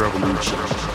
Revolution.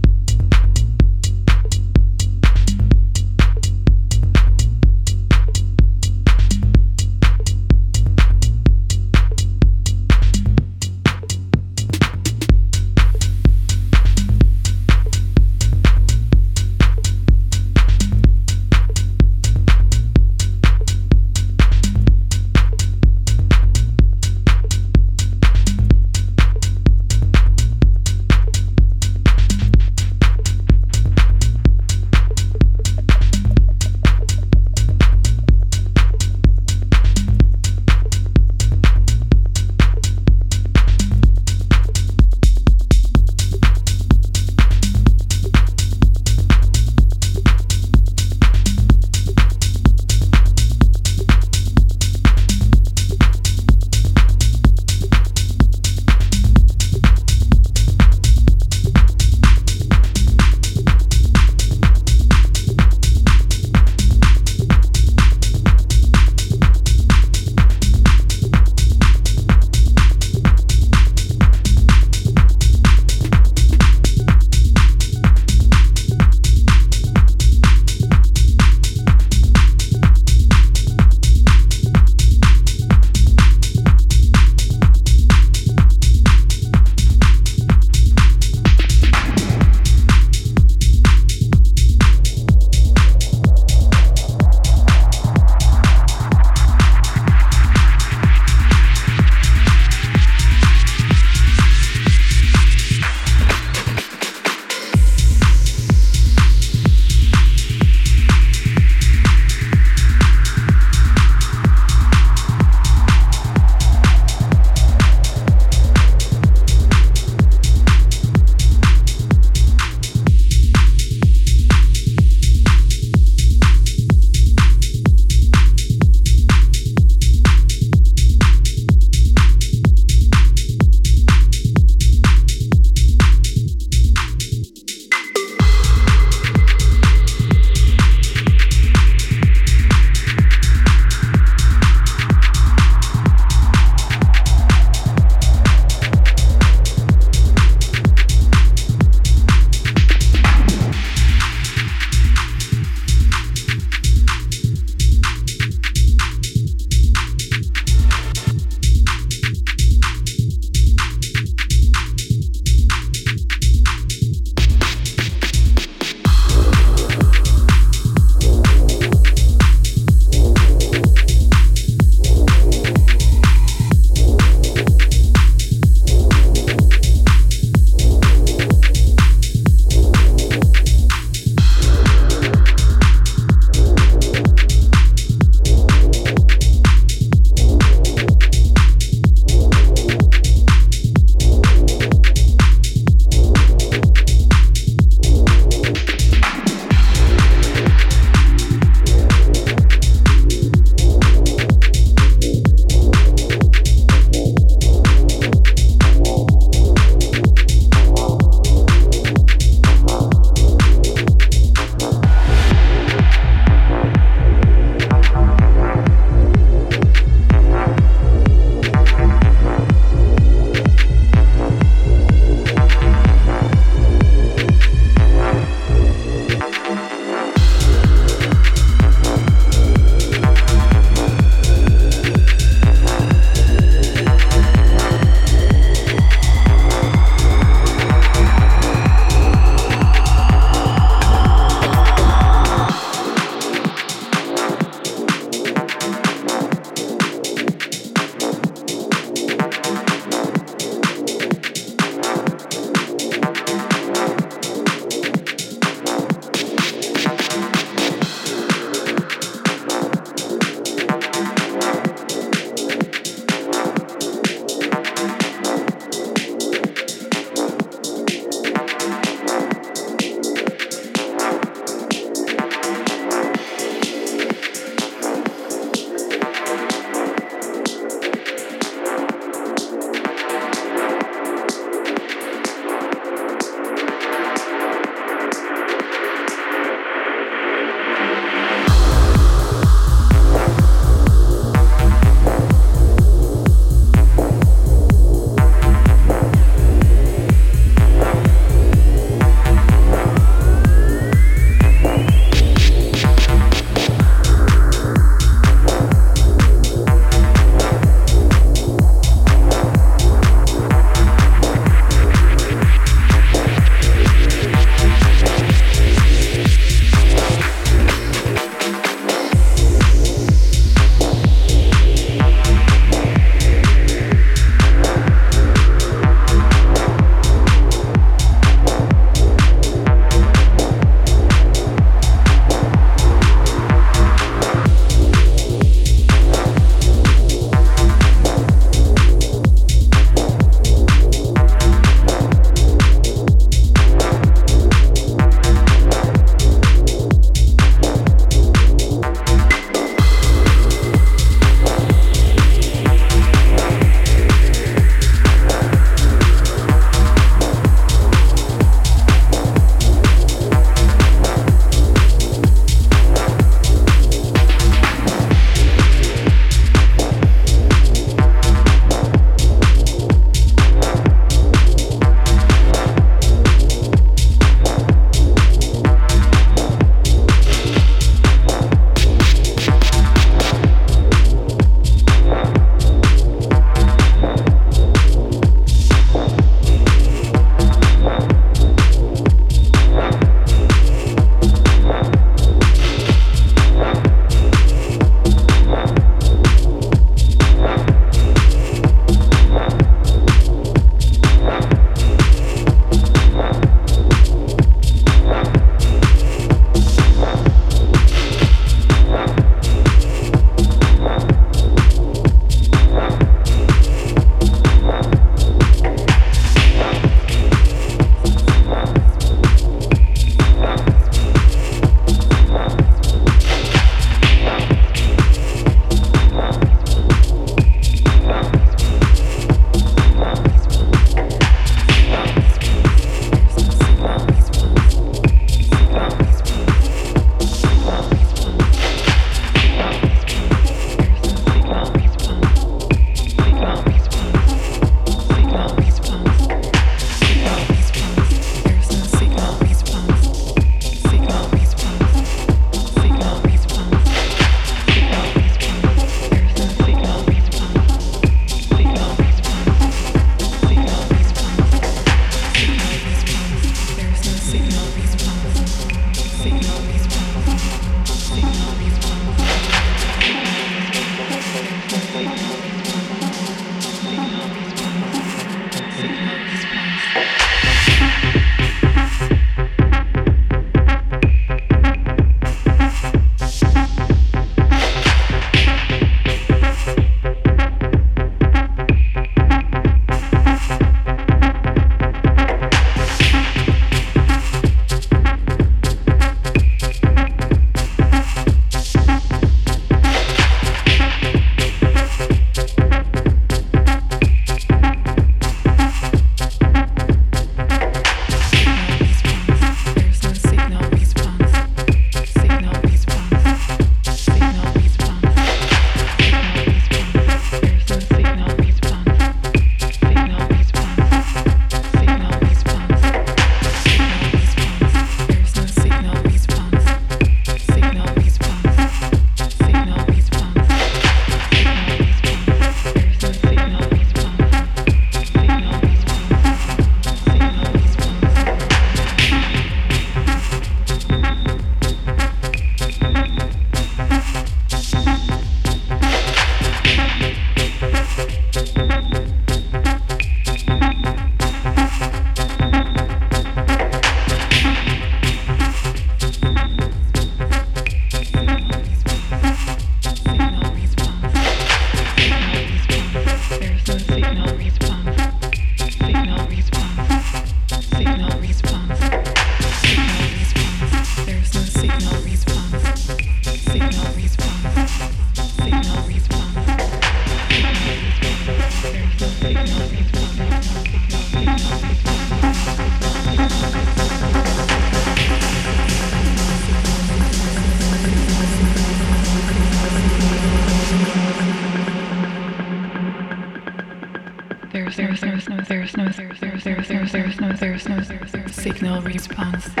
Signal